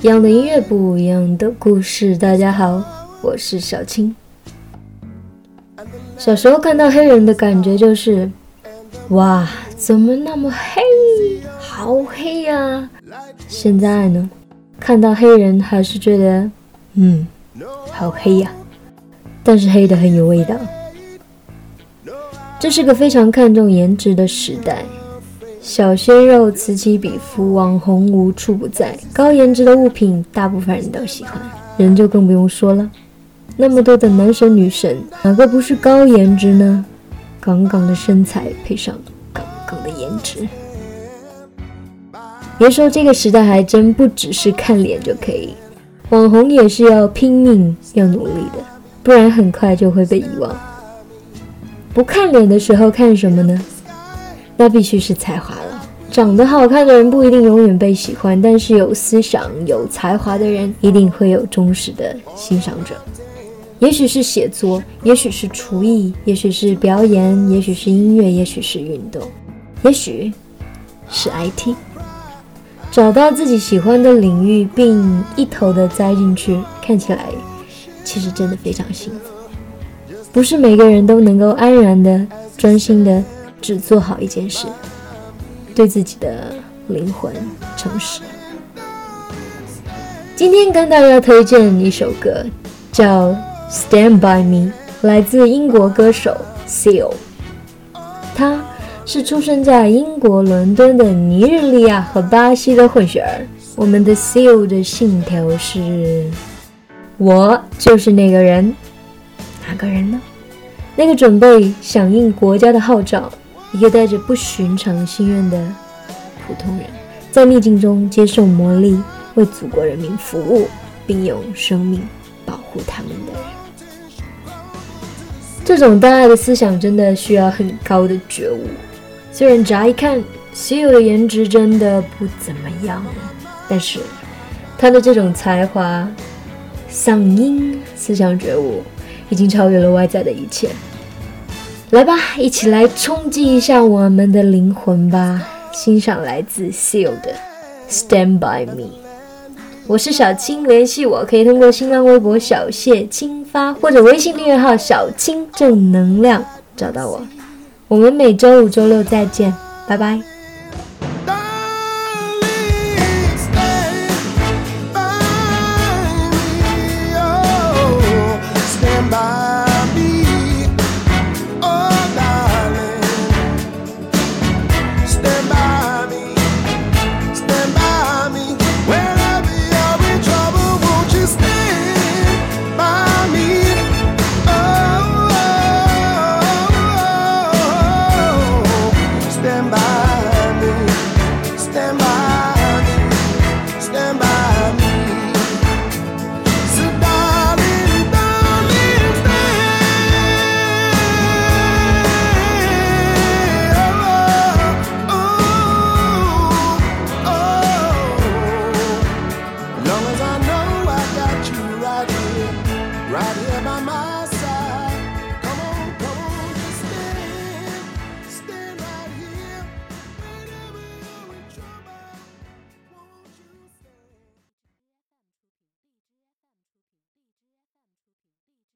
一样的音乐，不一样的故事。大家好，我是小青。小时候看到黑人的感觉就是，哇，怎么那么黑，好黑呀！现在呢，看到黑人还是觉得，嗯，好黑呀，但是黑的很有味道。这是个非常看重颜值的时代，小鲜肉此起彼伏，网红无处不在，高颜值的物品大部分人都喜欢，人就更不用说了。那么多的男神女神，哪个不是高颜值呢？杠杠的身材配上杠杠的颜值，别说这个时代还真不只是看脸就可以，网红也是要拼命要努力的，不然很快就会被遗忘。不看脸的时候看什么呢？那必须是才华了。长得好看的人不一定永远被喜欢，但是有思想、有才华的人一定会有忠实的欣赏者。也许是写作，也许是厨艺，也许是表演，也许是音乐，也许是运动，也许是 IT。找到自己喜欢的领域，并一头的栽进去，看起来其实真的非常幸福。不是每个人都能够安然的、专心的只做好一件事，对自己的灵魂诚实。今天跟大家推荐一首歌，叫《Stand by Me》，来自英国歌手 Seal。他是出生在英国伦敦的尼日利亚和巴西的混血儿。我们的 Seal 的信条是：我就是那个人。哪个人呢？那个准备响应国家的号召，一个带着不寻常心愿的普通人，在逆境中接受磨砺，为祖国人民服务，并用生命保护他们的人。这种大爱的思想真的需要很高的觉悟。虽然乍一看，稀有的颜值真的不怎么样，但是他的这种才华、嗓音、思想觉悟。已经超越了外在的一切。来吧，一起来冲击一下我们的灵魂吧！欣赏来自 Seal 的《Stand by Me》。我是小青，联系我可以通过新浪微博小谢青发或者微信订阅号小青正能量找到我。我们每周五、周六再见，拜拜。remember my mind.